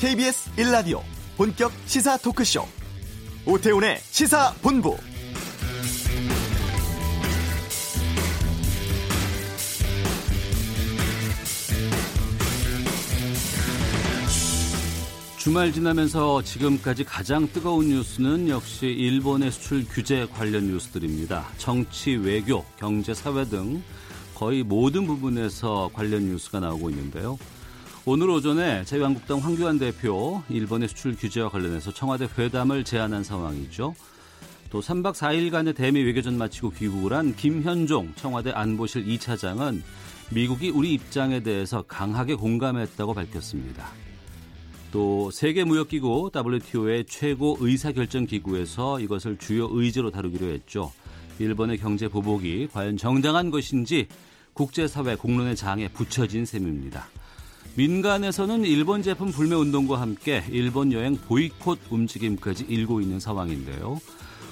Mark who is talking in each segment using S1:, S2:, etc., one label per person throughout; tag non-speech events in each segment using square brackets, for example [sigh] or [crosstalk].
S1: KBS 1라디오 본격 시사 토크쇼 오태훈의 시사본부
S2: 주말 지나면서 지금까지 가장 뜨거운 뉴스는 역시 일본의 수출 규제 관련 뉴스들입니다. 정치, 외교, 경제, 사회 등 거의 모든 부분에서 관련 뉴스가 나오고 있는데요. 오늘 오전에 자유한국당 황교안 대표 일본의 수출 규제와 관련해서 청와대 회담을 제안한 상황이죠. 또 3박 4일간의 대미 외교전 마치고 귀국을 한 김현종 청와대 안보실 2차장은 미국이 우리 입장에 대해서 강하게 공감했다고 밝혔습니다. 또 세계무역기구 WTO의 최고 의사결정기구에서 이것을 주요 의제로 다루기로 했죠. 일본의 경제 보복이 과연 정당한 것인지 국제사회 공론의 장에 붙여진 셈입니다. 민간에서는 일본 제품 불매 운동과 함께 일본 여행 보이콧 움직임까지 일고 있는 상황인데요.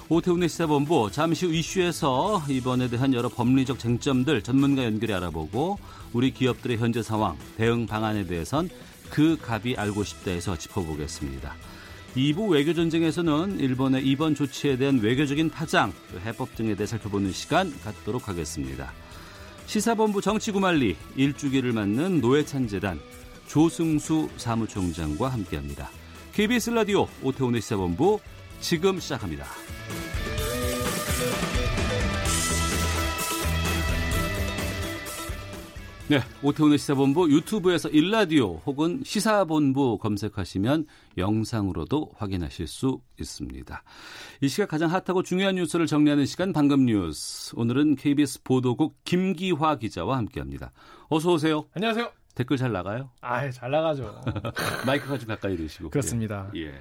S2: 오태훈의 시사본부 잠시 후 이슈에서 이번에 대한 여러 법리적 쟁점들 전문가 연결해 알아보고 우리 기업들의 현재 상황, 대응 방안에 대해선 그 갑이 알고 싶다해서 짚어보겠습니다. 2부 외교 전쟁에서는 일본의 이번 조치에 대한 외교적인 파장, 해법 등에 대해 살펴보는 시간 갖도록 하겠습니다. 시사본부 정치구말리 일주기를 맞는 노회찬재단 조승수 사무총장과 함께합니다. KBS 라디오 오태훈의 시사본부 지금 시작합니다. 네, 오태훈의 시사본부 유튜브에서 일라디오 혹은 시사본부 검색하시면 영상으로도 확인하실 수 있습니다. 이 시각 가장 핫하고 중요한 뉴스를 정리하는 시간 방금 뉴스. 오늘은 KBS 보도국 김기화 기자와 함께합니다. 어서 오세요.
S3: 안녕하세요.
S2: 댓글 잘 나가요?
S3: 아, 잘 나가죠. [laughs]
S2: 마이크가 좀 가까이 되시고.
S3: 그렇습니다.
S2: 예.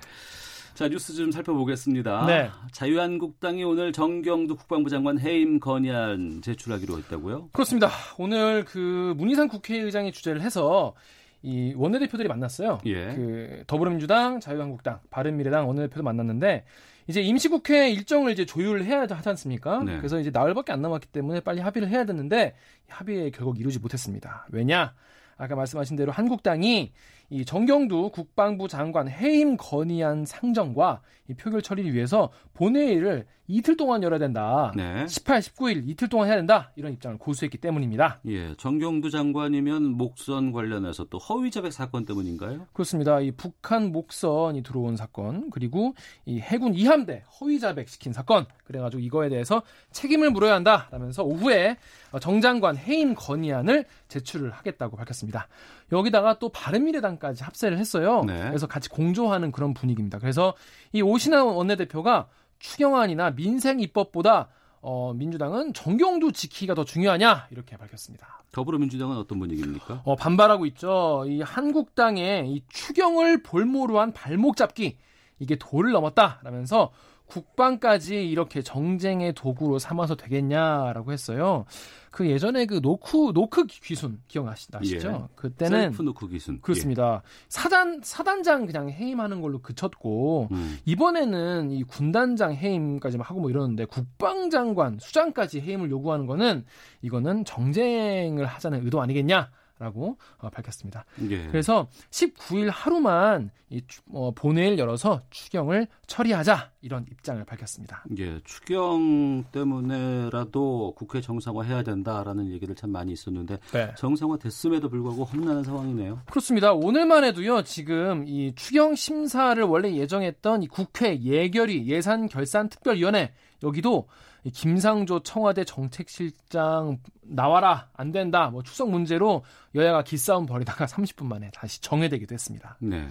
S2: 자 뉴스 좀 살펴보겠습니다.
S3: 네.
S2: 자유한국당이 오늘 정경두 국방부 장관 해임 건의안 제출하기로 했다고요?
S3: 그렇습니다. 오늘 그 문희상 국회의장이 주재를 해서 이 원내대표들이 만났어요.
S2: 예.
S3: 그 더불어민주당, 자유한국당, 바른미래당 원내대표도 만났는데 이제 임시국회 일정을 이제 조율해야 하지 않습니까?
S2: 네.
S3: 그래서 이제 나흘밖에 안 남았기 때문에 빨리 합의를 해야 되는데 합의에 결국 이루지 못했습니다. 왜냐? 아까 말씀하신 대로 한국당이 이 정경두 국방부 장관 해임 건의안 상정과 이 표결 처리를 위해서 본회의를 이틀 동안 열어야 된다.
S2: 네.
S3: 18, 19일 이틀 동안 해야 된다. 이런 입장을 고수했기 때문입니다.
S2: 예, 정경두 장관이면 목선 관련해서 또 허위 자백 사건 때문인가요?
S3: 그렇습니다. 이 북한 목선이 들어온 사건 그리고 이 해군 이함대 허위 자백 시킨 사건 그래가지고 이거에 대해서 책임을 물어야 한다라면서 오후에 정 장관 해임 건의안을 제출을 하겠다고 밝혔습니다. 여기다가 또 바른미래당까지 합세를 했어요.
S2: 네.
S3: 그래서 같이 공조하는 그런 분위기입니다. 그래서 이 오신환 원내대표가 추경안이나 민생 입법보다 어, 민주당은 정경두 지키기가 더 중요하냐 이렇게 밝혔습니다.
S2: 더불어민주당은 어떤 분위기입니까?
S3: 어, 반발하고 있죠. 이 한국당의 이 추경을 볼모로 한 발목 잡기 이게 도를 넘었다라면서 국방까지 이렇게 정쟁의 도구로 삼아서 되겠냐라고 했어요. 그 예전에 그 노크 노크 귀순 기억나시죠?
S2: 예.
S3: 그때는
S2: 셀프 노크 귀순.
S3: 그렇습니다. 사단 사단장 그냥 해임하는 걸로 그쳤고
S2: 예. 음.
S3: 이번에는 이 군단장 해임까지 하고 뭐 이러는데 국방장관 수장까지 해임을 요구하는 거는 이거는 정쟁을 하자는 의도 아니겠냐? 라고 어, 밝혔습니다.
S2: 예.
S3: 그래서 19일 하루만 이 추- 어, 본회의를 열어서 추경을 처리하자 이런 입장을 밝혔습니다.
S2: 예, 추경 때문에라도 국회 정상화해야 된다라는 얘기를 참 많이 있었는데
S3: 네.
S2: 정상화 됐음에도 불구하고 험난한 상황이네요.
S3: 그렇습니다. 오늘만 해도요, 지금 이 추경 심사를 원래 예정했던 이 국회 예결위 예산 결산 특별위원회 여기도 이 김상조 청와대 정책실장 나와라 안 된다 뭐 추석 문제로 여야가 기싸움 벌이다가 [laughs] 30분 만에 다시 정회되기도 했습니다.
S2: 네.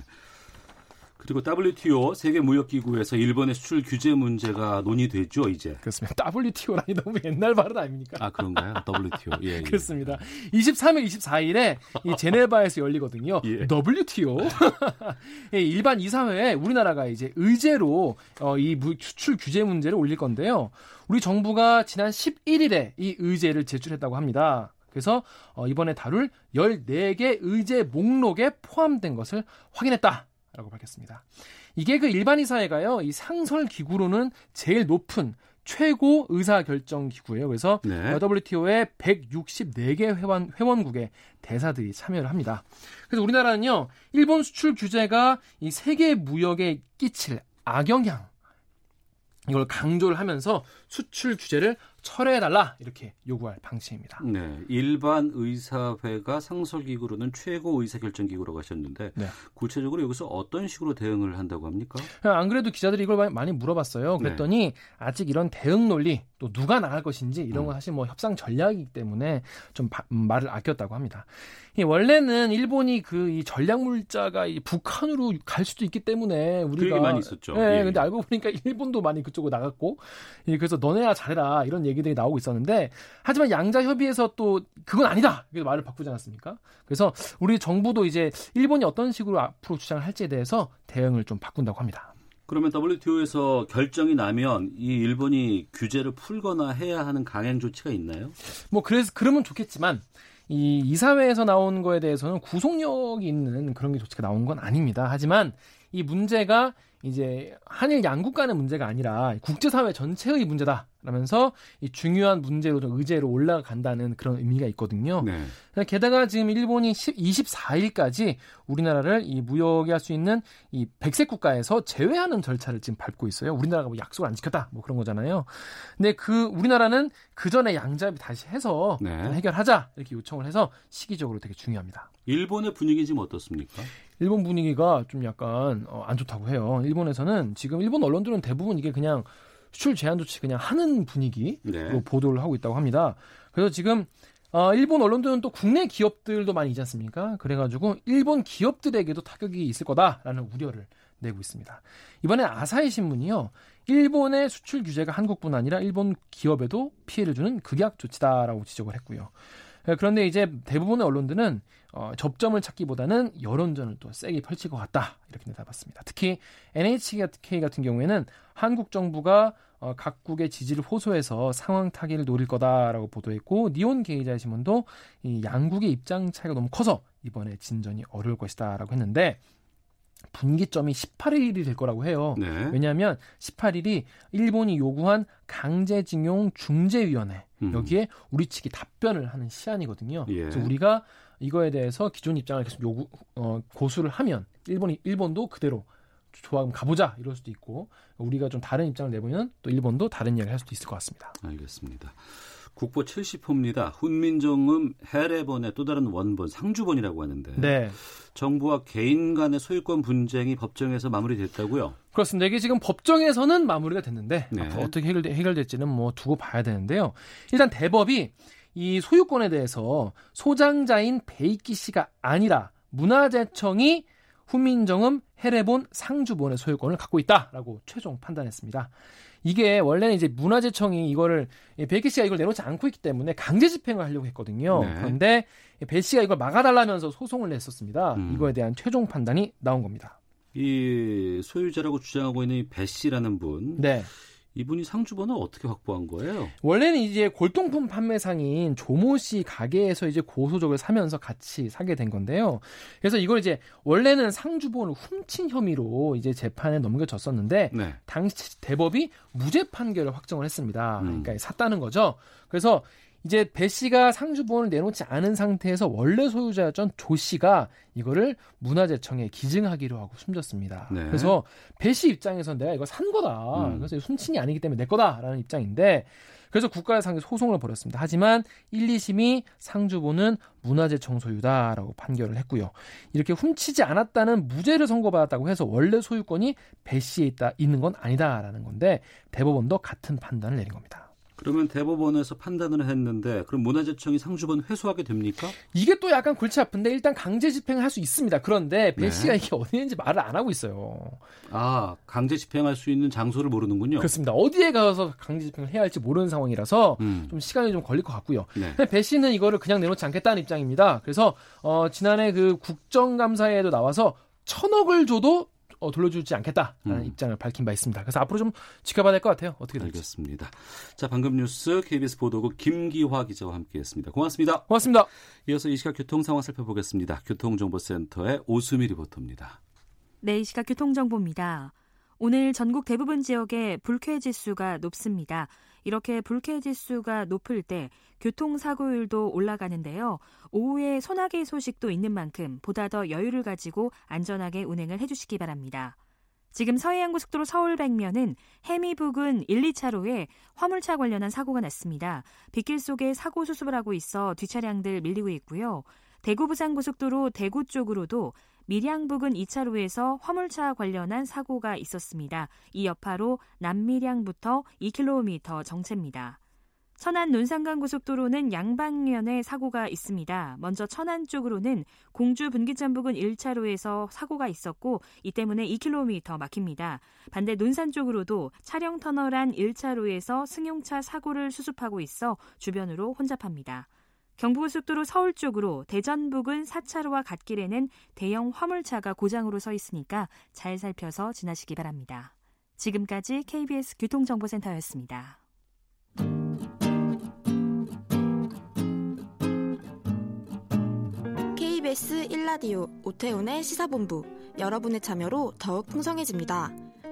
S2: 그리고 WTO 세계 무역기구에서 일본의 수출 규제 문제가 논의되죠 이제.
S3: 그렇습니다. WTO라니 [laughs] 너무 옛날 발언 아닙니까?
S2: 아 그런가요? WTO. 예, 예.
S3: 그렇습니다. 23일, 24일에 이 [laughs] 제네바에서 열리거든요.
S2: 예.
S3: WTO. [laughs] 예, 일반 이사회에 우리나라가 이제 의제로 어, 이 무- 수출 규제 문제를 올릴 건데요. 우리 정부가 지난 11일에 이 의제를 제출했다고 합니다. 그래서 어, 이번에 다룰 14개 의제 목록에 포함된 것을 확인했다. 라고 밝혔습니다. 이게 그 일반 이사회가요, 이 상설 기구로는 제일 높은 최고 의사 결정 기구예요. 그래서
S2: 네.
S3: WTO의 164개 회원 회원국의 대사들이 참여를 합니다. 그래서 우리나라는요, 일본 수출 규제가 이 세계 무역에 끼칠 악영향 이걸 강조를 하면서 수출 규제를 철회해달라 이렇게 요구할 방침입니다.
S2: 네, 일반 의사회가 상설기구로는 최고 의사결정기구라고 하셨는데
S3: 네.
S2: 구체적으로 여기서 어떤 식으로 대응을 한다고 합니까?
S3: 안 그래도 기자들이 이걸 많이 물어봤어요. 그랬더니 아직 이런 대응 논리 또 누가 나갈 것인지 이런 건 사실 뭐 협상 전략이기 때문에 좀 바, 음, 말을 아꼈다고 합니다. 이 원래는 일본이 그 이 전략 물자가 이 북한으로 갈 수도 있기 때문에
S2: 그
S3: 우리가
S2: 얘기 많이 있었죠.
S3: 예,
S2: 예.
S3: 근데 알고 보니까 일본도 많이 그쪽으로 나갔고 예, 그래서 너네야 잘해라 이런 얘기들이 나오고 있었는데 하지만 양자 협의에서 또 그건 아니다 이렇게 말을 바꾸지 않았습니까? 그래서 우리 정부도 이제 일본이 어떤 식으로 앞으로 주장을 할지에 대해서 대응을 좀 바꾼다고 합니다.
S2: 그러면 WTO에서 결정이 나면 이 일본이 규제를 풀거나 해야 하는 강행 조치가 있나요?
S3: 뭐 그래서 그러면 좋겠지만 이 이사회에서 나온 거에 대해서는 구속력이 있는 그런 게 조치가 나온 건 아닙니다. 하지만 이 문제가 이제 한일 양국 간의 문제가 아니라 국제사회 전체의 문제다라면서 이 중요한 문제로 좀 의제로 올라간다는 그런 의미가 있거든요.
S2: 네.
S3: 게다가 지금 일본이 10, 24일까지 우리나라를 이 무역에 할수 있는 이 백색 국가에서 제외하는 절차를 지금 밟고 있어요. 우리나라가 뭐 약속을 안 지켰다 뭐 그런 거잖아요. 근데 그 우리나라는 그 전에 양자협의 다시 해서
S2: 네.
S3: 해결하자 이렇게 요청을 해서 시기적으로 되게 중요합니다.
S2: 일본의 분위기 지금 어떻습니까?
S3: 일본 분위기가 좀 약간 어, 안 좋다고 해요. 일본에서는 지금 일본 언론들은 대부분 이게 그냥 수출 제한 조치 그냥 하는 분위기로
S2: 네.
S3: 보도를 하고 있다고 합니다. 그래서 지금 어, 일본 언론들은 또 국내 기업들도 많이 있지 않습니까? 그래가지고 일본 기업들에게도 타격이 있을 거다라는 우려를 내고 있습니다. 이번에 아사히 신문이요. 일본의 수출 규제가 한국뿐 아니라 일본 기업에도 피해를 주는 극약 조치다라고 지적을 했고요. 예, 그런데 이제 대부분의 언론들은 어, 접점을 찾기보다는 여론전을 또 세게 펼칠 것 같다 이렇게 내다봤습니다. 특히 NHK 같은 경우에는 한국 정부가 어, 각국의 지지를 호소해서 상황 타기를 노릴 거다라고 보도했고 니온 게이자 신문도 이 양국의 입장 차이가 너무 커서 이번에 진전이 어려울 것이다라고 했는데 분기점이 18일이 될 거라고 해요.
S2: 네.
S3: 왜냐하면 18일이 일본이 요구한 강제징용 중재위원회
S2: 음.
S3: 여기에 우리 측이 답변을 하는 시한이거든요.
S2: 예.
S3: 그래서 우리가 이거에 대해서 기존 입장을 계속 요구 어, 고수를 하면 일본이 일본도 그대로 좋아 가보자 이럴 수도 있고 우리가 좀 다른 입장을 내보면 또 일본도 다른 이야기를 할 수도 있을 것 같습니다.
S2: 알겠습니다. 국보 70호입니다. 훈민정음 해례본의 또 다른 원본 상주본이라고 하는데
S3: 네.
S2: 정부와 개인 간의 소유권 분쟁이 법정에서 마무리됐다고요?
S3: 그렇습니다. 이게 지금 법정에서는 마무리가 됐는데
S2: 네.
S3: 앞으로 어떻게 해결, 해결될지는 뭐 두고 봐야 되는데요. 일단 대법이 이 소유권에 대해서 소장자인 배익기 씨가 아니라 문화재청이 훈민정음 해례본 상주본의 소유권을 갖고 있다라고 최종 판단했습니다. 이게 원래는 이제 문화재청이 이거를 배익기 씨가 이걸 내놓지 않고 있기 때문에 강제 집행을 하려고 했거든요.
S2: 네.
S3: 그런데 배 씨가 이걸 막아달라면서 소송을 냈었습니다.
S2: 음.
S3: 이거에 대한 최종 판단이 나온 겁니다.
S2: 이 소유자라고 주장하고 있는 이 배 씨라는 분,
S3: 네.
S2: 이분이 상주본을 어떻게 확보한 거예요?
S3: 원래는 이제 골동품 판매상인 조모 씨 가게에서 이제 고소적을 사면서 같이 사게 된 건데요. 그래서 이걸 이제 원래는 상주본을 훔친 혐의로 이제 재판에 넘겨졌었는데
S2: 네.
S3: 당시 대법이 무죄 판결을 확정을 했습니다.
S2: 음.
S3: 그러니까 샀다는 거죠. 그래서 이제 배 씨가 상주본을 내놓지 않은 상태에서 원래 소유자였던 조 씨가 이거를 문화재청에 기증하기로 하고 숨졌습니다.
S2: 네.
S3: 그래서 배 씨 입장에서는 내가 이거 산 거다.
S2: 음.
S3: 그래서 훔친이 아니기 때문에 내 거다라는 입장인데 그래서 국가의 상에 소송을 벌였습니다. 하지만 1, 2심이 상주본은 문화재청 소유다라고 판결을 했고요. 이렇게 훔치지 않았다는 무죄를 선고받았다고 해서 원래 소유권이 배 씨에 있다 있는 건 아니다라는 건데 대법원도 같은 판단을 내린 겁니다.
S2: 그러면 대법원에서 판단을 했는데 그럼 문화재청이 상주본 회수하게 됩니까?
S3: 이게 또 약간 골치 아픈데 일단 강제 집행을 할 수 있습니다. 그런데 배
S2: 네.
S3: 씨가 이게 어디 있는지 말을 안 하고 있어요.
S2: 아 강제 집행할 수 있는 장소를 모르는군요.
S3: 그렇습니다. 어디에 가서 강제 집행을 해야 할지 모르는 상황이라서
S2: 음.
S3: 좀 시간이 좀 걸릴 것 같고요.
S2: 네.
S3: 배 씨는 이거를 그냥 내놓지 않겠다는 입장입니다. 그래서 어, 지난해 그 국정감사에도 나와서 천억을 줘도 어, 돌려주지 않겠다라는
S2: 음.
S3: 입장을 밝힌 바 있습니다. 그래서 앞으로 좀 지켜봐야 될 것 같아요. 어떻게 될지.
S2: 알겠습니다. 자, 방금 뉴스 KBS 보도국 김기화 기자와 함께했습니다. 고맙습니다.
S3: 고맙습니다.
S2: 이어서 이 시각 교통 상황 살펴보겠습니다. 교통정보센터의 오수미 리포터입니다.
S4: 네, 이 시각 교통정보입니다. 오늘 전국 대부분 지역에 불쾌 지수가 높습니다. 이렇게 불쾌 지수가 높을 때 교통사고율도 올라가는데요. 오후에 소나기 소식도 있는 만큼 보다 더 여유를 가지고 안전하게 운행을 해주시기 바랍니다. 지금 서해안고속도로 서울 백면은 해미 부근 1, 2차로에 화물차 관련한 사고가 났습니다. 빗길 속에 사고 수습을 하고 있어 뒷차량들 밀리고 있고요. 대구 부산고속도로 대구 쪽으로도 밀양 부근 2차로에서 화물차 관련한 사고가 있었습니다. 이 여파로 남밀양부터 2km 정체입니다. 천안 논산간 고속도로는 양방면에 사고가 있습니다. 먼저 천안 쪽으로는 공주 분기점 부근 1차로에서 사고가 있었고 이 때문에 2km 막힙니다. 반대 논산 쪽으로도 차량 터널 안 1차로에서 승용차 사고를 수습하고 있어 주변으로 혼잡합니다. 경부고속도로 서울 쪽으로 대전 부근 4차로와 갓길에는 대형 화물차가 고장으로 서 있으니까 잘 살펴서 지나시기 바랍니다. 지금까지 KBS 교통정보센터였습니다.
S5: KBS 1라디오 오태훈의 시사본부 여러분의 참여로 더욱 풍성해집니다.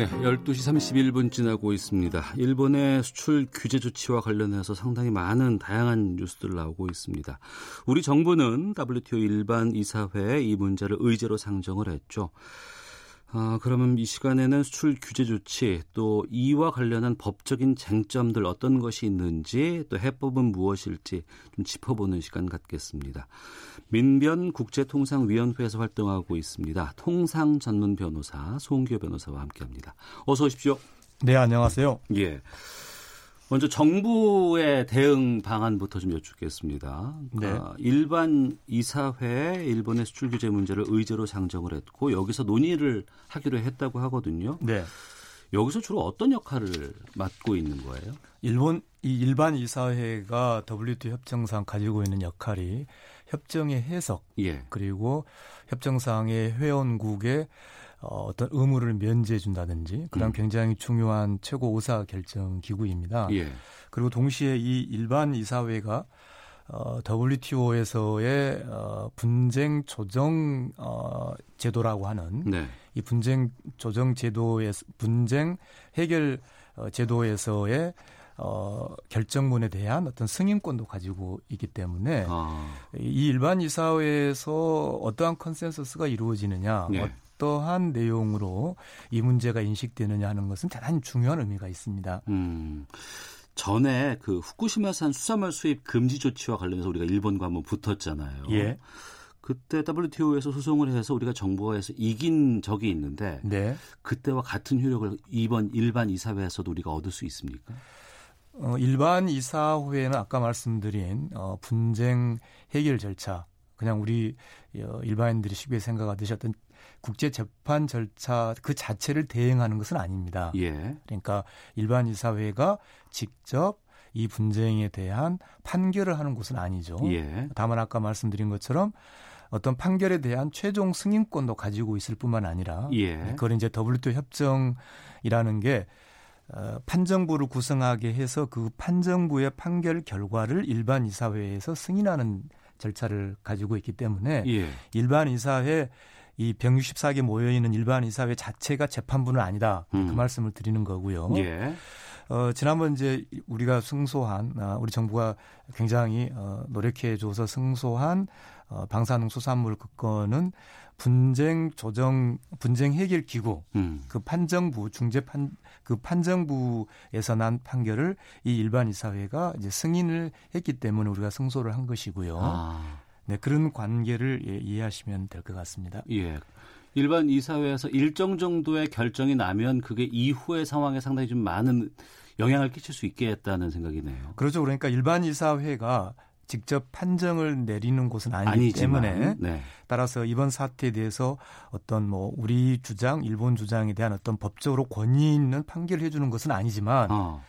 S2: 네, 12시 31분 지나고 있습니다. 일본의 수출 규제 조치와 관련해서 상당히 많은 다양한 뉴스들 나오고 있습니다. 우리 정부는 WTO 일반 이사회에 이 문제를 의제로 상정을 했죠. 아, 그러면 이 시간에는 수출 규제 조치 또 이와 관련한 법적인 쟁점들 어떤 것이 있는지 또 해법은 무엇일지 좀 짚어보는 시간 갖겠습니다. 민변 국제통상위원회에서 활동하고 있습니다. 통상 전문 변호사 송기호 변호사와 함께합니다. 어서 오십시오.
S6: 네, 안녕하세요.
S2: 예. 먼저 정부의 대응 방안부터 좀 여쭙겠습니다.
S6: 네.
S2: 그러니까 일반 이사회에 일본의 수출 규제 문제를 의제로 상정을 했고 여기서 논의를 하기로 했다고 하거든요.
S6: 네.
S2: 여기서 주로 어떤 역할을 맡고 있는 거예요?
S6: 일본 이 일반 이사회가 WTO 협정상 가지고 있는 역할이 협정의 해석
S2: 예.
S6: 그리고 협정상의 회원국의 어, 어떤 의무를 면제해 준다든지 그런
S2: 음.
S6: 굉장히 중요한 최고 의사 결정 기구입니다.
S2: 예.
S6: 그리고 동시에 이 일반 이사회가 어, WTO에서의 어, 분쟁 조정 어, 제도라고 하는
S2: 네.
S6: 이 분쟁 조정 제도의 분쟁 해결 어, 제도에서의 어, 결정문에 대한 어떤 승인권도 가지고 있기 때문에
S2: 아.
S6: 이 일반 이사회에서 어떠한 consensus가 이루어지느냐,
S2: 네.
S6: 어떠한 내용으로 이 문제가 인식되느냐 하는 것은 대단히 중요한 의미가 있습니다.
S2: 음. 전에 그 후쿠시마산 수산물 수입 금지 조치와 관련해서 우리가 일본과 한번 붙었잖아요.
S6: 예.
S2: 그때 WTO에서 소송을 해서 우리가 정부에서 이긴 적이 있는데
S6: 네.
S2: 그때와 같은 효력을 이번 일반 이사회에서도 우리가 얻을 수 있습니까?
S6: 어, 일반 이사회는 아까 말씀드린 어, 분쟁 해결 절차, 그냥 우리 어, 일반인들이 쉽게 생각하듯이 어떤 국제 재판 절차 그 자체를 대행하는 것은 아닙니다.
S2: 예.
S6: 그러니까 일반 이사회가 직접 이 분쟁에 대한 판결을 하는 곳은 아니죠.
S2: 예.
S6: 다만 아까 말씀드린 것처럼 어떤 판결에 대한 최종 승인권도 가지고 있을 뿐만 아니라
S2: 예.
S6: 그걸 이제 WTO 협정이라는 게 어, 판정부를 구성하게 해서 그 판정부의 판결 결과를 일반 이사회에서 승인하는 절차를 가지고 있기 때문에
S2: 예.
S6: 일반 이사회 이 164개 모여 있는 일반 이사회 자체가 재판부는 아니다.
S2: 음.
S6: 그 말씀을 드리는 거고요.
S2: 예.
S6: 어, 지난번 이제 우리가 승소한, 아, 우리 정부가 굉장히 어, 노력해 줘서 승소한 어, 방사능 수산물 그 건은 분쟁 조정, 분쟁 해결 기구,
S2: 음.
S6: 그 판정부, 중재 판, 그 판정부에서 난 판결을 이 일반 이사회가 이제 승인을 했기 때문에 우리가 승소를 한 것이고요.
S2: 아.
S6: 네, 그런 관계를 예, 이해하시면 될 것 같습니다.
S2: 예. 일반 이사회에서 일정 정도의 결정이 나면 그게 이후의 상황에 상당히 좀 많은 영향을 끼칠 수 있겠다는 생각이네요.
S6: 그렇죠. 그러니까 일반 이사회가 직접 판정을 내리는 곳은 아니기
S2: 아니지만,
S6: 때문에
S2: 네.
S6: 따라서 이번 사태에 대해서 어떤 뭐 우리 주장, 일본 주장에 대한 어떤 법적으로 권위 있는 판결을 해주는 것은 아니지만
S2: 어.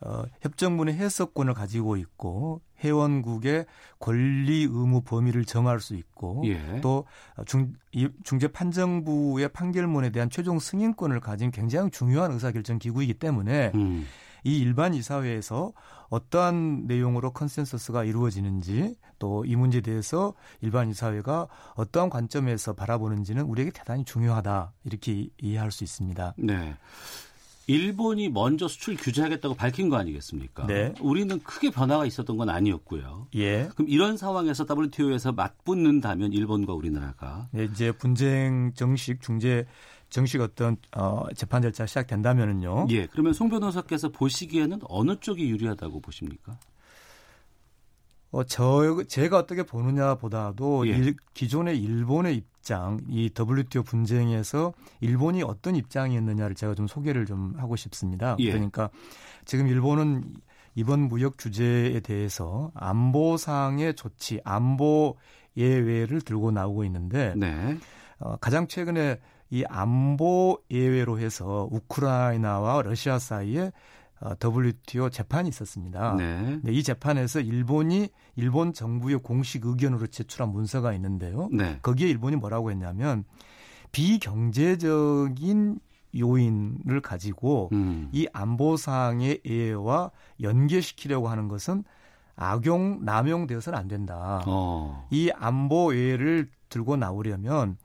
S6: 어, 협정문의 해석권을 가지고 있고 회원국의 권리 의무 범위를 정할 수 있고
S2: 예.
S6: 또 중, 중재 판정부의 판결문에 대한 최종 승인권을 가진 굉장히 중요한 의사결정 기구이기 때문에
S2: 음.
S6: 이 일반 이사회에서 어떠한 내용으로 컨센서스가 이루어지는지 또 이 문제에 대해서 일반 이사회가 어떠한 관점에서 바라보는지는 우리에게 대단히 중요하다 이렇게 이해할 수 있습니다.
S2: 네. 일본이 먼저 수출 규제하겠다고 밝힌 거 아니겠습니까?
S6: 네.
S2: 우리는 크게 변화가 있었던 건 아니었고요.
S6: 예.
S2: 그럼 이런 상황에서 WTO에서 맞붙는다면 일본과 우리나라가
S6: 네, 이제 분쟁 정식 중재 정식 어떤 어, 재판 절차 시작된다면은요.
S2: 예. 그러면 송 변호사께서 보시기에는 어느 쪽이 유리하다고 보십니까?
S6: 어, 저 제가 어떻게 보느냐 보다도
S2: 예.
S6: 일, 기존의 일본의 입장, 이 WTO 분쟁에서 일본이 어떤 입장이었느냐를 제가 좀 소개를 좀 하고 싶습니다.
S2: 예.
S6: 그러니까 지금 일본은 이번 무역 규제에 대해서 안보상의 조치, 안보 예외를 들고 나오고 있는데
S2: 네.
S6: 어, 가장 최근에 이 안보 예외로 해서 우크라이나와 러시아 사이에 어, WTO 재판이 있었습니다.
S2: 네.
S6: 네, 이 재판에서 일본이 일본 정부의 공식 의견으로 제출한 문서가 있는데요.
S2: 네.
S6: 거기에 일본이 뭐라고 했냐면 비경제적인 요인을 가지고
S2: 음.
S6: 이 안보상의 예외와 연계시키려고 하는 것은 악용 남용되어서는 안 된다.
S2: 어.
S6: 이 안보 예외를 들고 나오려면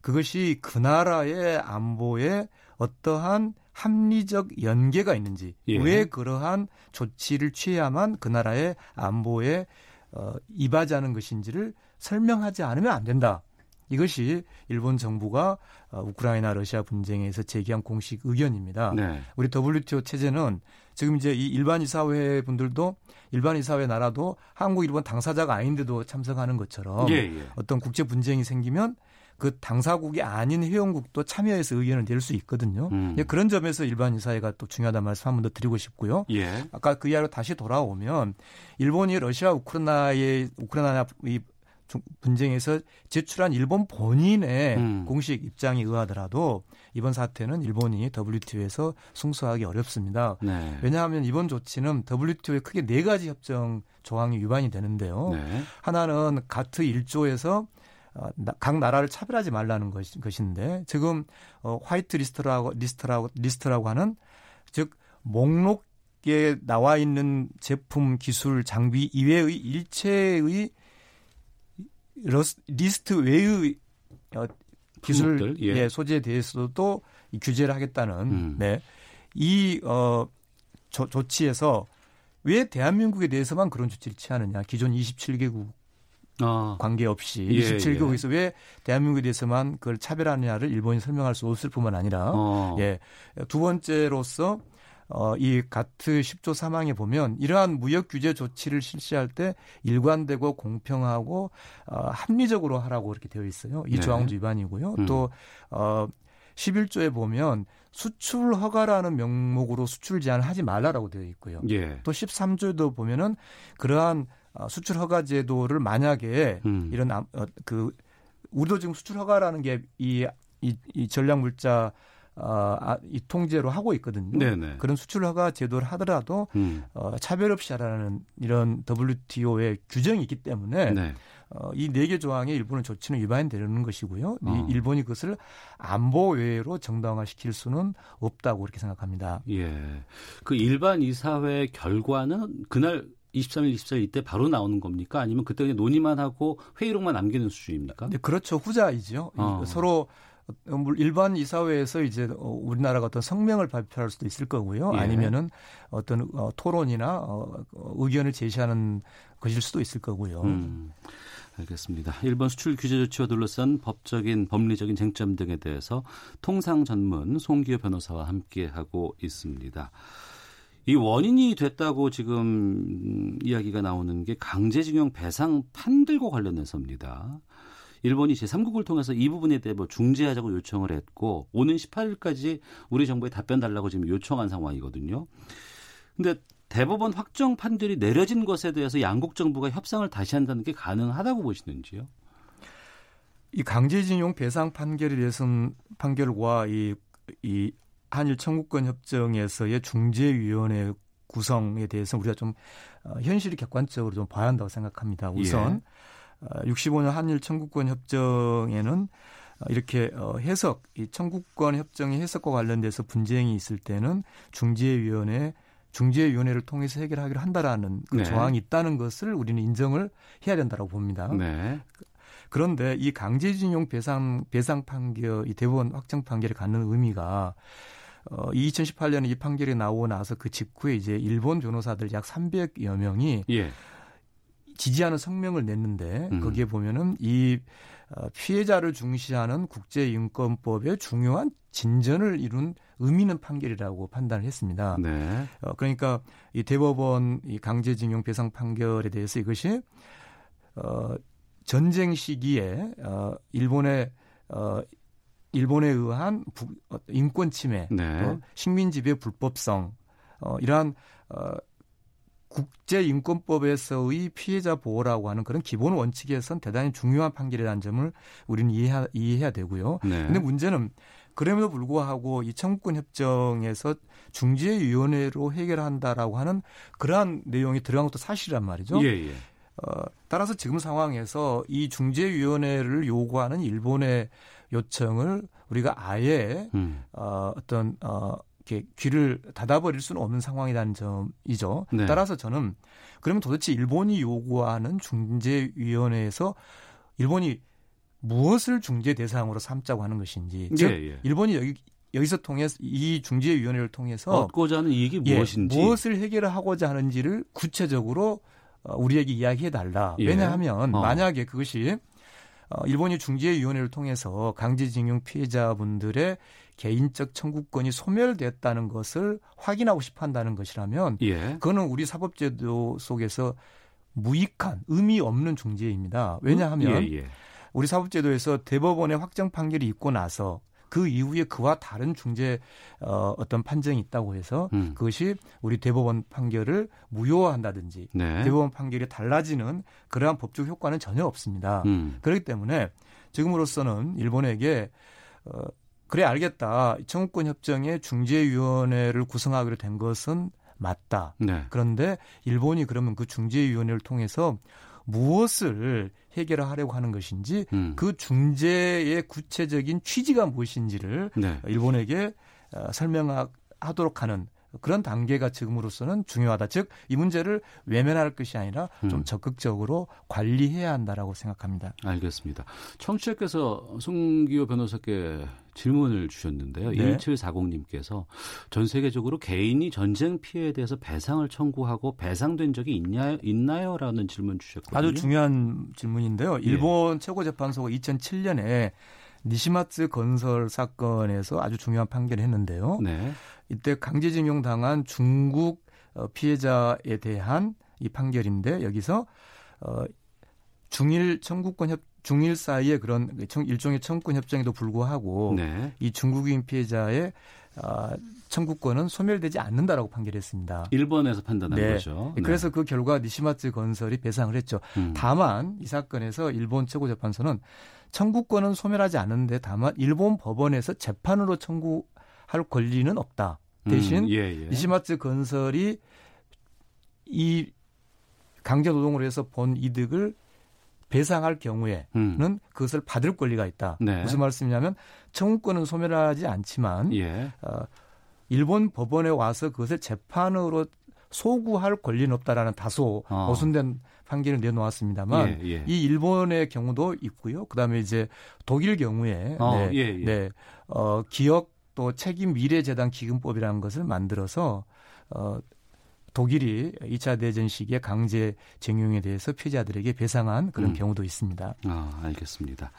S6: 그것이 그 나라의 안보에 어떠한 합리적 연계가 있는지
S2: 예.
S6: 왜 그러한 조치를 취해야만 그 나라의 안보에 어, 이바지하는 것인지를 설명하지 않으면 안 된다. 이것이 일본 정부가 어, 우크라이나 러시아 분쟁에서 제기한 공식 의견입니다.
S2: 네.
S6: 우리 WTO 체제는 지금 이제 이 일반 이사회 분들도 일반 이사회 나라도 한국, 일본 당사자가 아닌데도 참석하는 것처럼
S2: 예, 예.
S6: 어떤 국제 분쟁이 생기면 그 당사국이 아닌 회원국도 참여해서 의견을 낼 수 있거든요.
S2: 음.
S6: 예, 그런 점에서 일반 이사회가 또 중요하다는 말씀 한 번 더 드리고 싶고요.
S2: 예.
S6: 아까 그 이야기로 다시 돌아오면 일본이 러시아 우크라이나의 우크라이나 이 중- 분쟁에서 제출한 일본 본인의
S2: 음.
S6: 공식 입장에 의하더라도 이번 사태는 일본이 WTO에서 승소하기 어렵습니다.
S2: 네.
S6: 왜냐하면 이번 조치는 WTO의 크게 네 가지 협정 조항이 위반이 되는데요.
S2: 네.
S6: 하나는 가트 1조에서 어, 나- 각 나라를 차별하지 말라는 것인데 지금 어, 화이트 리스트라고 리스트라고 리스트라고 하는 즉 목록에 나와 있는 제품, 기술, 장비 이외의 일체의 러스, 리스트 외의 어, 기술
S2: 품목들, 예.
S6: 예, 소재에 대해서도 이 규제를 하겠다는
S2: 음.
S6: 네. 이 어, 조, 조치에서 왜 대한민국에 대해서만 그런 조치를 취하느냐? 기존 27개국
S2: 아.
S6: 관계없이
S2: 예,
S6: 27개국에서 왜 대한민국에 대해서만 그걸 차별하느냐를 일본이 설명할 수 없을 뿐만 아니라
S2: 어.
S6: 예. 두 번째로서 어, 이 가트 10조 사망에 보면 이러한 무역 규제 조치를 실시할 때 일관되고 공평하고 어, 합리적으로 하라고 이렇게 되어 있어요. 이
S2: 네.
S6: 조항도 위반이고요.
S2: 음.
S6: 또 어, 11조에 보면 수출 허가라는 명목으로 수출 제한을 하지 말라라고 되어 있고요.
S2: 예.
S6: 또 13조에도 보면은 그러한 어, 수출 허가 제도를 만약에
S2: 음.
S6: 이런 아- 어, 그 우리도 지금 수출 허가라는 게이 이, 이 전략 물자 어, 아, 이 통제로 하고 있거든요.
S2: 네네.
S6: 그런 수출 허가 제도를 하더라도
S2: 음.
S6: 어, 차별 없이 하라는 이런 WTO의 규정이 있기 때문에
S2: 네.
S6: 어, 이네 개 조항의 일본의 조치는 위반되는 것이고요.
S2: 어.
S6: 이 일본이 그것을 안보 외로 정당화시킬 수는 없다고 그렇게 생각합니다.
S2: 예. 그 일반 이사회 결과는 그날 23일, 24일 이때 바로 나오는 겁니까? 아니면 그때 그냥 논의만 하고 회의록만 남기는 수준입니까?
S6: 네, 그렇죠. 후자이죠. 이
S2: 어.
S6: 서로 어, 물- 일반 이사회에서 이제 어, 우리나라가 어떤 성명을 발표할 수도 있을 거고요.
S2: 예.
S6: 아니면은 어떤 어, 토론이나 의견을 제시하는 것일 수도 있을 거고요.
S2: 음, 알겠습니다. 일본 수출 규제 조치와 둘러싼 법적인 법리적인 쟁점 등에 대해서 통상 전문 송기호 변호사와 함께 하고 있습니다. 이 원인이 됐다고 지금 음, 이야기가 나오는 게 강제징용 배상 판들과 관련해서입니다. 일본이 제3국을 통해서 이 부분에 대해 뭐 중재하자고 요청을 했고 오는 18일까지 우리 정부에 답변 달라고 지금 요청한 상황이거든요. 근데 대법원 확정 판결이 내려진 것에 대해서 양국 정부가 협상을 다시 한다는 게 가능하다고 보시는지요?
S6: 이 강제징용 배상 판결에 대해서는 판결과 이, 이 한일 청구권 협정에서의 중재위원회 구성에 대해서 우리가 좀 어, 현실이 객관적으로 좀 봐야 한다고 생각합니다. 우선 예. 어, 65년 한일 청구권 협정에는 어, 이렇게 어, 해석, 이 청구권 협정의 해석과 관련돼서 분쟁이 있을 때는 중재위원회 중재위원회를 통해서 해결하기로 한다라는 그 네. 조항이 있다는 것을 우리는 인정을 해야 된다고 봅니다. 네. 그런데 이 강제징용 배상 배상 판결, 이 대법원 확정 판결이 갖는 의미가 어, 2018년에 이 판결이 나오고 나서 그 직후에 이제 일본 변호사들 약 300여 명이 예. 지지하는 성명을 냈는데 음. 거기에 보면은 이 어, 피해자를 중시하는 국제인권법의 중요한 진전을 이룬 의미 있는 판결이라고 판단을 했습니다. 네. 어, 그러니까 이 대법원 이 강제징용 배상 판결에 대해서 이것이 어, 전쟁 시기에 어, 일본의 어, 일본에 의한 부, 어, 인권 침해, 네. 또 식민 지배 불법성 어, 이러한 어, 국제 인권법에서의 피해자 보호라고 하는 그런 기본 원칙에선 대단히 중요한 판결이라는 점을 우리는 이해하, 이해해야 되고요. 네. 근데 문제는 그럼에도 불구하고 이 청구권 협정에서 중재위원회로 해결한다라고 하는 그러한 내용이 들어간 것도 사실이란 말이죠. 예, 예. 어, 따라서 지금 상황에서 이 중재위원회를 요구하는 일본의 요청을 우리가 아예 음. 어, 어떤 어, 이렇게 귀를 닫아버릴 수는 없는 상황이라는 점이죠. 네. 따라서 저는 그러면 도대체 일본이 요구하는 중재위원회에서 일본이 무엇을 중재 대상으로 삼자고 하는 것인지, 예, 즉 예. 일본이 여기 여기서 통해서 이 중재위원회를 통해서
S2: 얻고자 하는 이익이 예, 무엇인지
S6: 무엇을 해결하고자 하는지를 구체적으로 어, 우리에게 이야기해 달라. 예. 왜냐하면 어. 만약에 그것이 어, 일본이 중재위원회를 통해서 강제징용 피해자분들의 개인적 청구권이 소멸됐다는 것을 확인하고 싶어 한다는 것이라면 예. 그거는 우리 사법제도 속에서 무익한 의미 없는 중재입니다. 왜냐하면 예, 예. 우리 사법제도에서 대법원의 확정 판결이 있고 나서 그 이후에 그와 다른 중재 어, 어떤 판정이 있다고 해서 음. 그것이 우리 대법원 판결을 무효화한다든지 네. 대법원 판결이 달라지는 그러한 법적 효과는 전혀 없습니다. 음. 그렇기 때문에 지금으로서는 일본에게 어, 그래 알겠다. 청구권 협정의 중재위원회를 구성하기로 된 것은 맞다. 네. 그런데 일본이 그러면 그 중재위원회를 통해서 무엇을 해결하려고 하는 것인지 음. 그 중재의 구체적인 취지가 무엇인지를 네. 일본에게 어, 설명하도록 하는 그런 단계가 지금으로서는 중요하다. 즉, 이 문제를 외면할 것이 아니라 좀 음. 적극적으로 관리해야 한다라고 생각합니다.
S2: 알겠습니다. 청취자께서 송기호 변호사께 질문을 주셨는데요. 네. 1740님께서 전 세계적으로 개인이 전쟁 피해에 대해서 배상을 청구하고 배상된 적이 있냐, 있나요? 라는 질문 주셨거든요.
S6: 아주 중요한 질문인데요. 예. 일본 예. 최고재판소가 2007년에 니시마츠 건설 사건에서 아주 중요한 판결을 했는데요. 네. 이때 강제징용 당한 중국 어, 피해자에 대한 이 판결인데 여기서 어 중일 청구권 협 중일 사이의 그런 일종의 청구권 협정에도 불구하고 네. 이 중국인 피해자의 어, 청구권은 소멸되지 않는다라고 판결했습니다.
S2: 일본에서 판단한
S6: 네.
S2: 거죠.
S6: 네. 그래서 그 결과 니시마츠 건설이 배상을 했죠. 음. 다만 이 사건에서 일본 최고재판소는 청구권은 소멸하지 않는데 다만 일본 법원에서 재판으로 청구할 권리는 없다. 대신 음, 예, 예. 니시마츠 건설이 이 강제 노동으로 해서 본 이득을 배상할 경우에는 음. 그것을 받을 권리가 있다. 네. 무슨 말씀이냐면 청구권은 소멸하지 않지만 예. 어, 일본 법원에 와서 그것을 재판으로 소구할 권리는 없다라는 다소 어. 모순된 판결을 내놓았습니다만 예, 예. 이 일본의 경우도 있고요. 그다음에 이제 독일 경우에 어, 네, 예, 예. 네, 어, 기억 또 책임 미래재단 기금법이라는 것을 만들어서 어, 독일이 2차 대전 시기에 강제 징용에 대해서 피해자들에게 배상한 그런 음. 경우도 있습니다.
S2: 아, 알겠습니다.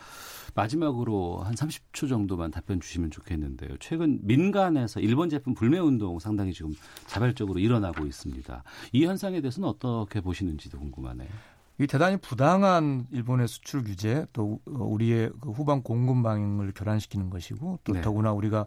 S2: 마지막으로 한 30초 정도만 답변 주시면 좋겠는데요. 최근 민간에서 일본 제품 불매 운동 상당히 지금 자발적으로 일어나고 있습니다. 이 현상에 대해서는 어떻게 보시는지도 궁금하네요.
S6: 이 대단히 부당한 일본의 수출 규제 또 우리의 그 후방 공급 방향을 교란시키는 것이고 또 네. 더구나 우리가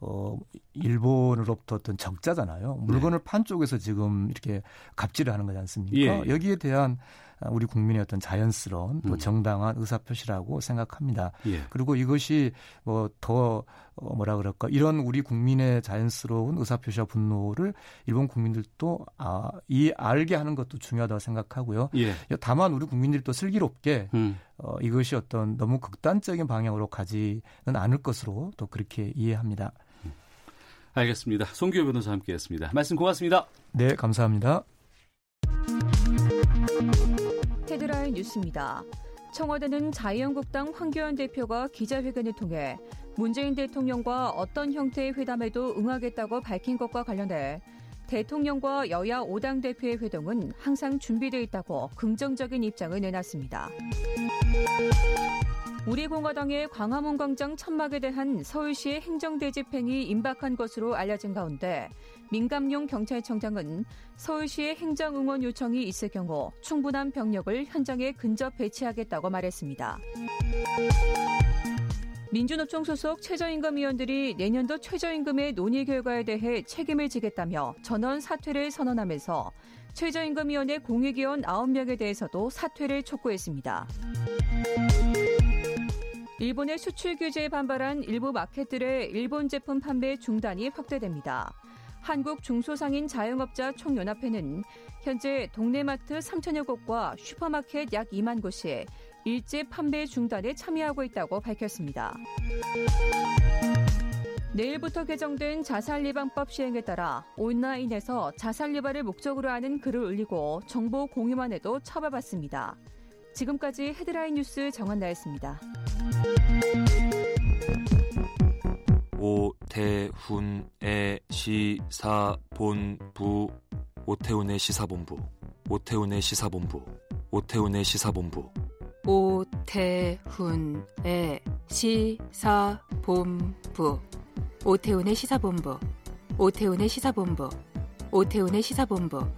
S6: 어 일본으로부터 어떤 적자잖아요. 물건을 네. 판 쪽에서 지금 이렇게 갑질을 하는 거지 않습니까? 예. 여기에 대한 우리 국민의 어떤 자연스러운 또
S2: 음.
S6: 정당한 의사 표시라고 생각합니다.
S2: 예.
S6: 그리고 이것이 뭐더 어, 뭐라 그럴까 이런 우리 국민의 자연스러운 의사 표시와 분노를 일본 국민들도 아, 이 알게 하는 것도 중요하다고 생각하고요.
S2: 예.
S6: 다만 우리 국민들이 또 슬기롭게
S2: 음.
S6: 어, 이것이 어떤 너무 극단적인 방향으로 가지는 않을 것으로 또 그렇게 이해합니다.
S2: 알겠습니다. 송기호 변호사 함께했습니다. 말씀 고맙습니다.
S6: 네, 감사합니다.
S7: 헤드라인 뉴스입니다. 청와대는 자유한국당 황교안 대표가 기자회견을 통해 문재인 대통령과 어떤 형태의 회담에도 응하겠다고 밝힌 것과 관련해 대통령과 여야 5당 대표의 회동은 항상 준비되어 있다고 긍정적인 입장을 내놨습니다. 우리 공화당의 광화문 광장 천막에 대한 서울시의 행정대 집행이 임박한 것으로 알려진 가운데 민감용 경찰청장은 서울시의 행정응원 요청이 있을 경우 충분한 병력을 현장에 근접 배치하겠다고 말했습니다. 민주노총 소속 최저임금위원들이 내년도 최저임금의 논의 결과에 대해 책임을 지겠다며 전원 사퇴를 선언하면서 최저임금위원회 공익위원 9명에 대해서도 사퇴를 촉구했습니다. 일본의 수출 규제에 반발한 일부 마켓들의 일본 제품 판매 중단이 확대됩니다. 한국 중소상인 자영업자 총연합회는 현재 동네 마트 3천여 곳과 슈퍼마켓 약 2만 곳이 일제 판매 중단에 참여하고 있다고 밝혔습니다. 내일부터 개정된 자살 예방법 시행에 따라 온라인에서 자살 예방을 목적으로 하는 글을 올리고 정보 공유만 해도 처벌받습니다. 지금까지 헤드라인 뉴스 정한 나였습니다.
S8: 오태훈의 시사본부 오태훈의 시사본부 오태훈의 시사본부 오태훈의 시사본부.
S9: 오태훈의 시사본부. 오태훈의 시사본부. 오태훈의 시사본부. 오태훈의 시사본부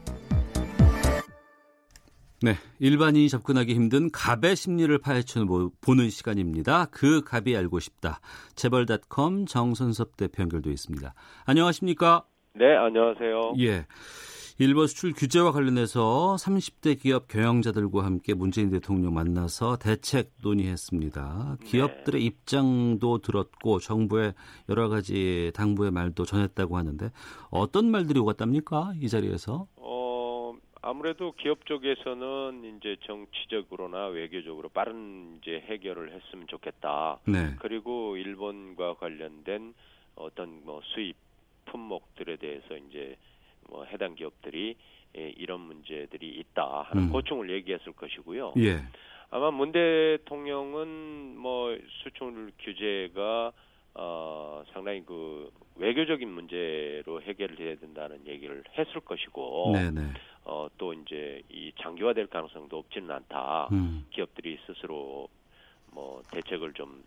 S2: 네, 일반인이 접근하기 힘든 갑의 심리를 파헤쳐 보는 시간입니다. 그 갑이 알고 싶다. 재벌닷컴 정선섭 대표 연결돼 있습니다. 안녕하십니까?
S10: 네, 안녕하세요.
S2: 예. 일본 수출 규제와 관련해서 30대 기업 경영자들과 함께 문재인 대통령 만나서 대책 논의했습니다. 기업들의 입장도 들었고 정부의 여러 가지 당부의 말도 전했다고 하는데 어떤 말들이 오갔답니까? 이 자리에서?
S10: 어, 아무래도 기업 쪽에서는 이제 정치적으로나 외교적으로 빠른 이제 해결을 했으면 좋겠다.
S2: 네.
S10: 그리고 일본과 관련된 어떤 뭐 수입 품목들에 대해서 이제 뭐 해당 기업들이 예, 이런 문제들이 있다 하는
S2: 음.
S10: 고충을 얘기했을 것이고요.
S2: 예.
S10: 아마 문 대통령은 뭐 수출 규제가 어 상당히 그 외교적인 문제로 해결돼야 된다는 얘기를 했을 것이고
S2: 네, 네.
S10: 어 또 이제 이 장기화될 가능성도 없지는 않다.
S2: 음.
S10: 기업들이 스스로 뭐 대책을 좀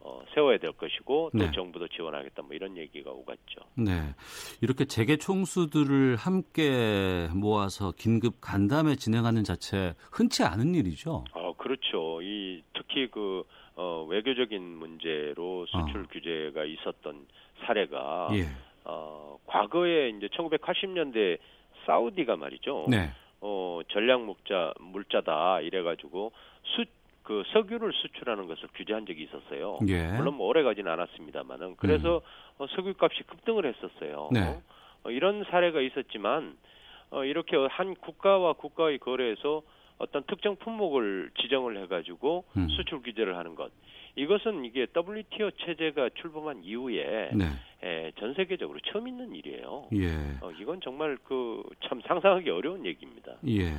S10: 어, 세워야 될 것이고 또
S2: 네.
S10: 정부도 지원하겠다 뭐 이런 얘기가 오갔죠.
S2: 네. 이렇게 재계 총수들을 함께 모아서 긴급 간담회 진행하는 자체 흔치 않은 일이죠.
S10: 어 그렇죠. 이 특히 그 어, 외교적인 문제로 수출
S2: 어.
S10: 규제가 있었던 사례가
S2: 예.
S10: 어, 과거에 이제 1980년대 사우디가 말이죠.
S2: 네.
S10: 어, 전략 물자 물자다 이래 가지고 수 그 석유를 수출하는 것을 규제한 적이 있었어요.
S2: 예.
S10: 물론 뭐 오래 가지는 않았습니다만은 그래서 어, 석유 값이 급등을 했었어요.
S2: 음. 네.
S10: 어, 이런 사례가 있었지만 어, 이렇게 한 국가와 국가의 거래에서 어떤 특정 품목을 지정을 해가지고
S2: 음.
S10: 수출 규제를 하는 것 이것은 이게 WTO 체제가 출범한 이후에
S2: 네.
S10: 예, 전 세계적으로 처음 있는 일이에요.
S2: 예.
S10: 어, 이건 정말 그 참 상상하기 어려운 얘기입니다.
S2: 예.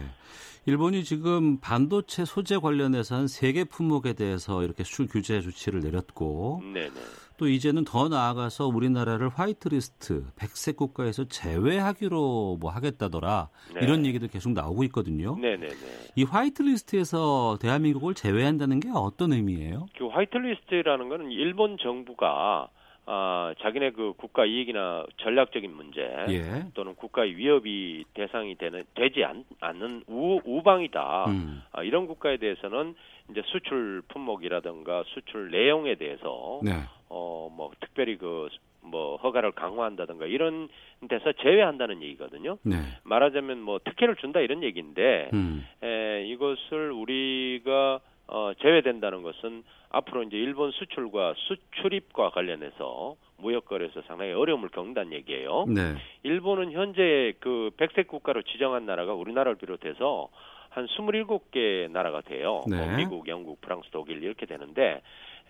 S2: 일본이 지금 반도체 소재 관련해서 한 세 개 품목에 대해서 이렇게 수출 규제 조치를 내렸고
S10: 네네.
S2: 또 이제는 더 나아가서 우리나라를 화이트리스트 백색 국가에서 제외하기로 뭐 하겠다더라
S10: 네.
S2: 이런 얘기도 계속 나오고 있거든요.
S10: 네네네.
S2: 이 화이트리스트에서 대한민국을 제외한다는 게 어떤 의미예요?
S10: 그 화이트리스트라는 거는 일본 정부가 아, 자기네 그 국가 이익이나 전략적인 문제
S2: 예.
S10: 또는 국가의 위협이 대상이 되는 되지 않, 는 우, 우방이다.
S2: 음.
S10: 아, 이런 국가에 대해서는 이제 수출 품목이라든가 수출 내용에 대해서
S2: 네.
S10: 어뭐 특별히 그 뭐 허가를 강화한다든가 이런 데서 제외한다는 얘기거든요.
S2: 네.
S10: 말하자면 뭐 특혜를 준다 이런 얘기인데
S2: 음.
S10: 에, 이것을 우리가 어, 제외된다는 것은 앞으로 이제 일본 수출과 수출입과 관련해서 무역 거래에서 상당히 어려움을 겪는다는 얘기예요.
S2: 네.
S10: 일본은 현재 그 백색 국가로 지정한 나라가 우리나라를 비롯해서 한 27개 나라가 돼요.
S2: 네.
S10: 뭐 미국, 영국, 프랑스, 독일 이렇게 되는데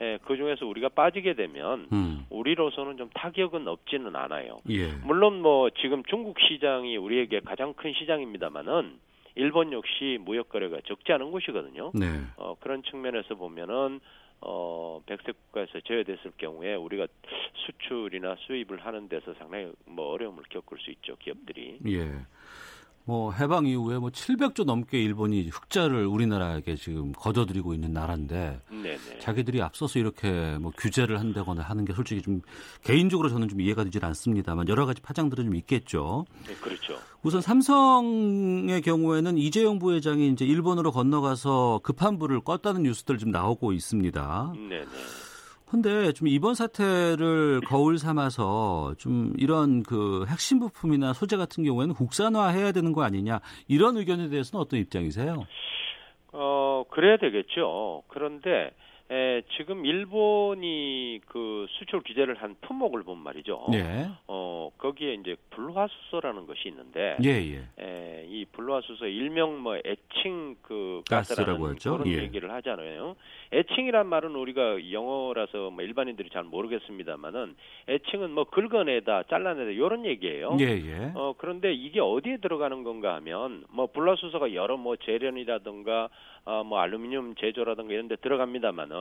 S10: 에, 그 중에서 우리가 빠지게 되면
S2: 음.
S10: 우리로서는 좀 타격은 없지는 않아요.
S2: 예.
S10: 물론 뭐 지금 중국 시장이 우리에게 가장 큰 시장입니다만은 일본 역시 무역 거래가 적지 않은 곳이거든요.
S2: 네.
S10: 어, 그런 측면에서 보면은 어, 백색 국가에서 제외됐을 경우에 우리가 수출이나 수입을 하는 데서 상당히 뭐 어려움을 겪을 수 있죠, 기업들이.
S2: 예. 뭐 해방 이후에 뭐 700조 넘게 일본이 흑자를 우리나라에게 지금 거둬들이고 있는 나라인데
S10: 네네.
S2: 자기들이 앞서서 이렇게 뭐 규제를 한다거나 하는 게 솔직히 좀 개인적으로 저는 좀 이해가 되질 않습니다만 여러 가지 파장들은 좀 있겠죠.
S10: 네, 그렇죠.
S2: 우선 삼성의 경우에는 이재용 부회장이 이제 일본으로 건너가서 급한 불을 껐다는 뉴스들 좀 나오고 있습니다.
S10: 네 네.
S2: 근데 좀 이번 사태를 거울 삼아서 좀 이런 그 핵심 부품이나 소재 같은 경우에는 국산화해야 되는 거 아니냐 이런 의견에 대해서는 어떤 입장이세요?
S10: 어, 그래야 되겠죠. 그런데 에, 지금 일본이 그 수출 규제를 한 품목을 본 말이죠.
S2: 네.
S10: 어, 거기에 이제 불화수소라는 것이 있는데
S2: 예, 예.
S10: 에, 이 불화수소 일명 뭐 애칭 그
S2: 가스라고 하죠.
S10: 그런
S2: 예.
S10: 얘기를 하잖아요. 애칭이란 말은 우리가 영어라서 뭐 일반인들이 잘 모르겠습니다만은 애칭은 뭐 긁어내다, 잘라내다 이런 얘기예요.
S2: 예, 예.
S10: 어 그런데 이게 어디에 들어가는 건가 하면 뭐 불화수소가 여러 뭐 재련이라든가 어, 뭐 알루미늄 제조라든가 이런 데 들어갑니다만은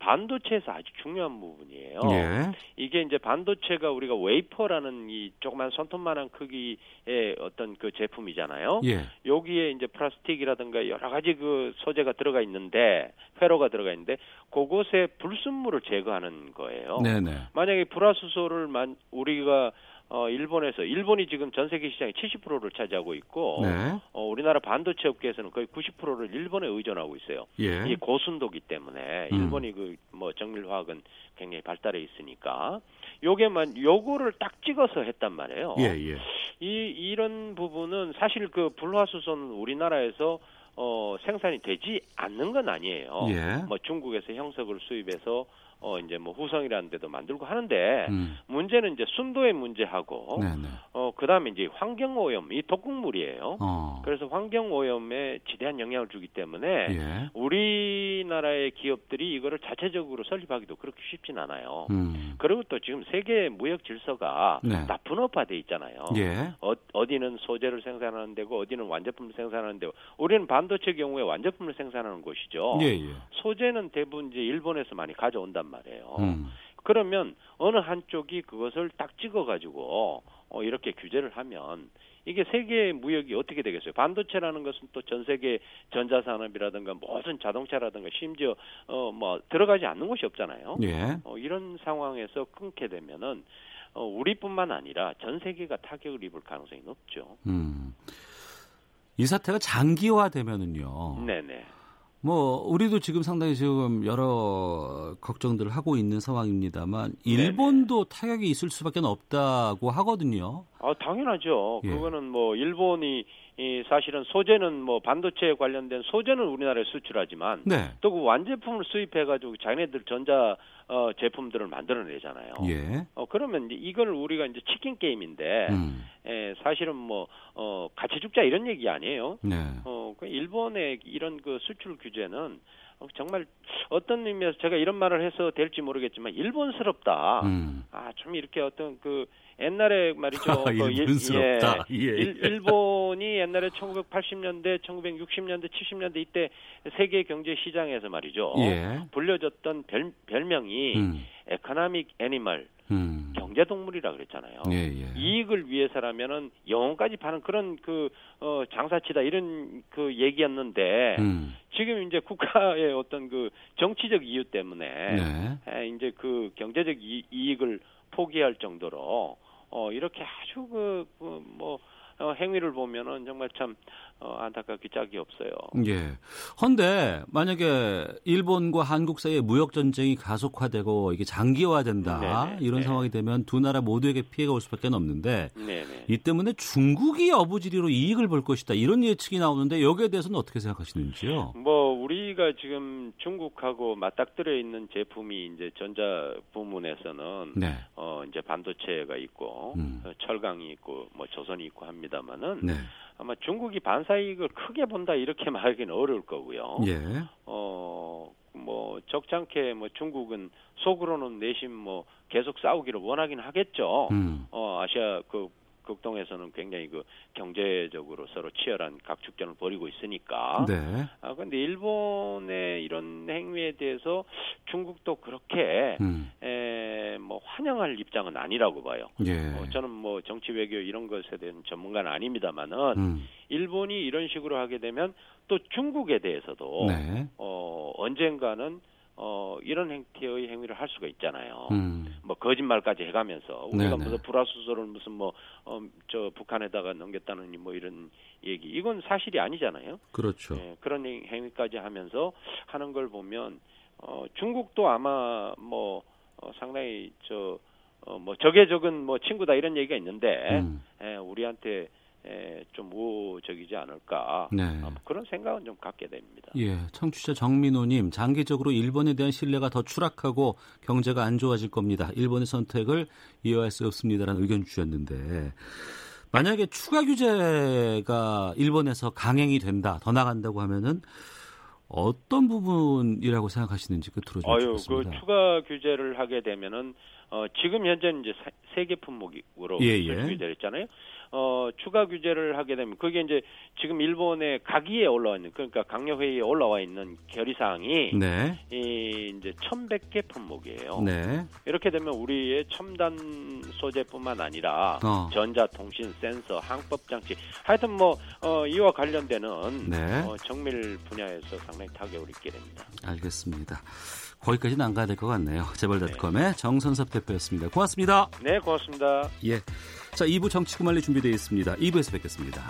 S10: 반도체에서 아주 중요한 부분이에요.
S2: 예.
S10: 이게 이제 반도체가 우리가 웨이퍼라는 이 조그만 손톱만한 크기의 어떤 그 제품이잖아요.
S2: 예.
S10: 여기에 이제 플라스틱이라든가 여러 가지 그 소재가 들어가 있는데 회로가 들어가 있는데 그곳에 불순물을 제거하는 거예요.
S2: 네, 네.
S10: 만약에 불화수소를 만 우리가 어 일본에서 일본이 지금 전 세계 시장의 70%를 차지하고 있고
S2: 네.
S10: 어 우리나라 반도체 업계에서는 거의 90%를 일본에 의존하고 있어요.
S2: 예.
S10: 이 고순도기 때문에
S2: 음.
S10: 일본이 그 뭐 정밀 화학은 굉장히 발달해 있으니까 요게만 요거를 딱 찍어서 했단 말이에요.
S2: 예, 예.
S10: 이 이런 부분은 사실 그 불화수소는 우리나라에서 어 생산이 되지 않는 건 아니에요.
S2: 예.
S10: 뭐 중국에서 형석을 수입해서 어 이제 뭐 후성이라는 데도 만들고 하는데
S2: 음.
S10: 문제는 이제 순도의 문제하고
S2: 네, 네.
S10: 어 그다음에 이제 환경 오염 이 독극물이에요.
S2: 어.
S10: 그래서 환경 오염에 지대한 영향을 주기 때문에
S2: 예.
S10: 우리나라의 기업들이 이거를 자체적으로 설립하기도 그렇게 쉽진 않아요.
S2: 음.
S10: 그리고 또 지금 세계 무역 질서가
S2: 네.
S10: 다 분업화돼 있잖아요.
S2: 예.
S10: 어, 어디는 소재를 생산하는 데고 어디는 완제품을 생산하는 데고 우리는 반도체 경우에 완제품을 생산하는 곳이죠.
S2: 예, 예.
S10: 소재는 대부분 이제 일본에서 많이 가져온단 말이에요.
S2: 음.
S10: 그러면 어느 한쪽이 그것을 딱 찍어 가지고 어, 이렇게 규제를 하면 이게 세계 무역이 어떻게 되겠어요? 반도체라는 것은 또 전 세계 전자 산업이라든가 모든 자동차라든가 심지어 어 뭐 들어가지 않는 곳이 없잖아요.
S2: 예.
S10: 어, 이런 상황에서 끊게 되면은 어, 우리뿐만 아니라 전 세계가 타격을 입을 가능성이 높죠.
S2: 음. 이 사태가 장기화되면은요.
S10: 네네.
S2: 뭐 우리도 지금 상당히 지금 여러 걱정들을 하고 있는 상황입니다만 일본도 타격이 있을 수밖에 없다고 하거든요.
S10: 아 당연하죠.
S2: 예.
S10: 그거는 뭐 일본이 이 사실은 소재는 뭐 반도체에 관련된 소재는 우리나라에 수출하지만
S2: 네.
S10: 또그 완제품을 수입해 가지고 자기네들 전자 어, 제품들을 만들어내잖아요.
S2: 예.
S10: 어 그러면 이제 이걸 우리가 이제 치킨 게임인데
S2: 음.
S10: 에, 사실은 뭐 어, 같이 죽자 이런 얘기 아니에요.
S2: 네.
S10: 어, 그 일본의 이런 그 수출 규제는 어, 정말 어떤 의미에서 제가 이런 말을 해서 될지 모르겠지만 일본스럽다.
S2: 음.
S10: 아, 좀 이렇게 어떤 그 옛날에 말이죠. [laughs] 그 일-
S2: 일본스럽다.
S10: 예,
S2: 예.
S10: 일, 일본이 옛날에 1980년대, 1960년대, 70년대 이때 세계 경제 시장에서 말이죠.
S2: 예.
S10: 불려졌던 별, 별명이
S2: 음.
S10: economic animal
S2: 음.
S10: 경제 동물이라 그랬잖아요.
S2: 예, 예.
S10: 이익을 위해서라면은 영혼까지 파는 그런 그 어, 장사치다 이런 그 얘기였는데
S2: 음.
S10: 지금 이제 국가의 어떤 그 정치적 이유 때문에
S2: 네.
S10: 에, 이제 그 경제적 이, 이익을 포기할 정도로 어 이렇게 아주 그, 그 뭐, 어, 행위를 보면은 정말 참 어, 안타깝게 짝이 없어요.
S2: 예. 헌데 만약에 일본과 한국 사이의 무역 전쟁이 가속화되고 이게 장기화된다
S10: 네네,
S2: 이런
S10: 네.
S2: 상황이 되면 두 나라 모두에게 피해가 올 수밖에 없는데
S10: 네네.
S2: 이 때문에 중국이 어부지리로 이익을 볼 것이다 이런 예측이 나오는데 여기에 대해서는 어떻게 생각하시는지요?
S10: 뭐 우리가 지금 중국하고 맞닥뜨려 있는 제품이 이제 전자 부문에서는
S2: 네.
S10: 어 이제 반도체가 있고
S2: 음.
S10: 어, 철강이 있고 뭐 조선이 있고 합니다만은
S2: 네.
S10: 아마 중국이 반사 이익을 크게 본다 이렇게 [laughs] 말하기는 어려울 거고요.
S2: 예.
S10: 어, 뭐, 적잖게 뭐 중국은 속으로는 내심 뭐 계속 싸우기를 원하긴 하겠죠.
S2: 음.
S10: 어, 아시아 그 극동에서는 굉장히 그 경제적으로 서로 치열한 각축전을 벌이고 있으니까.
S2: 네.
S10: 아, 근데 일본의 이런 행위에 대해서 중국도 그렇게
S2: 음.
S10: 에, 뭐 환영할 입장은 아니라고 봐요.
S2: 예.
S10: 어, 저는 뭐 정치 외교 이런 것에 대한 전문가는 아닙니다만은
S2: 음.
S10: 일본이 이런 식으로 하게 되면 또 중국에 대해서도
S2: 네.
S10: 어 언젠가는 어 이런 행태의 행위를 할 수가 있잖아요.
S2: 음.
S10: 뭐 거짓말까지 해가면서 우리가
S2: 네네.
S10: 무슨 불화수소를 무슨 뭐어저 북한에다가 넘겼다느니 뭐 이런 얘기 이건 사실이 아니잖아요.
S2: 그렇죠.
S10: 예, 그런 행- 행위까지 하면서 하는 걸 보면 어 중국도 아마 뭐 어, 상당히 저 어 뭐 적의 적은 뭐 친구다 이런 얘기가 있는데
S2: 음.
S10: 예, 우리한테 에, 좀 우호적이지 않을까
S2: 네.
S10: 아, 뭐 그런 생각은 좀 갖게 됩니다.
S2: 예, 청취자 정민호님, 장기적으로 일본에 대한 신뢰가 더 추락하고 경제가 안 좋아질 겁니다. 일본의 선택을 이해할 수 없습니다라는 의견 주셨는데, 만약에 추가 규제가 일본에서 강행이 된다, 더 나간다고 하면은 어떤 부분이라고 생각하시는지 끝으로 좀
S10: 아유, 그. 추가 규제를 하게 되면은 어, 지금 현재는 이제 사- 세계 품목으로
S2: 예, 예.
S10: 설정이 되었잖아요. 어, 추가 규제를 하게 되면 그게 이제 지금 일본의 가기에 올라와 있는 그러니까 강력 회의에 올라와 있는 결의 사항이
S2: 네,
S10: 이 이제 1,100개 품목이에요.
S2: 네,
S10: 이렇게 되면 우리의 첨단 소재뿐만 아니라
S2: 어.
S10: 전자 통신, 센서, 항법 장치, 하여튼 뭐 어, 이와 관련되는
S2: 네.
S10: 어, 정밀 분야에서 상당히 타격을 입게 됩니다.
S2: 알겠습니다. 거기까지는 안 가야 될 것 같네요. [laughs] 재벌닷컴의 정선섭 대표였습니다. 고맙습니다.
S10: 네, 고맙습니다.
S2: 예. 자, 2부 정치구말리 준비되어 있습니다. 2부에서 뵙겠습니다.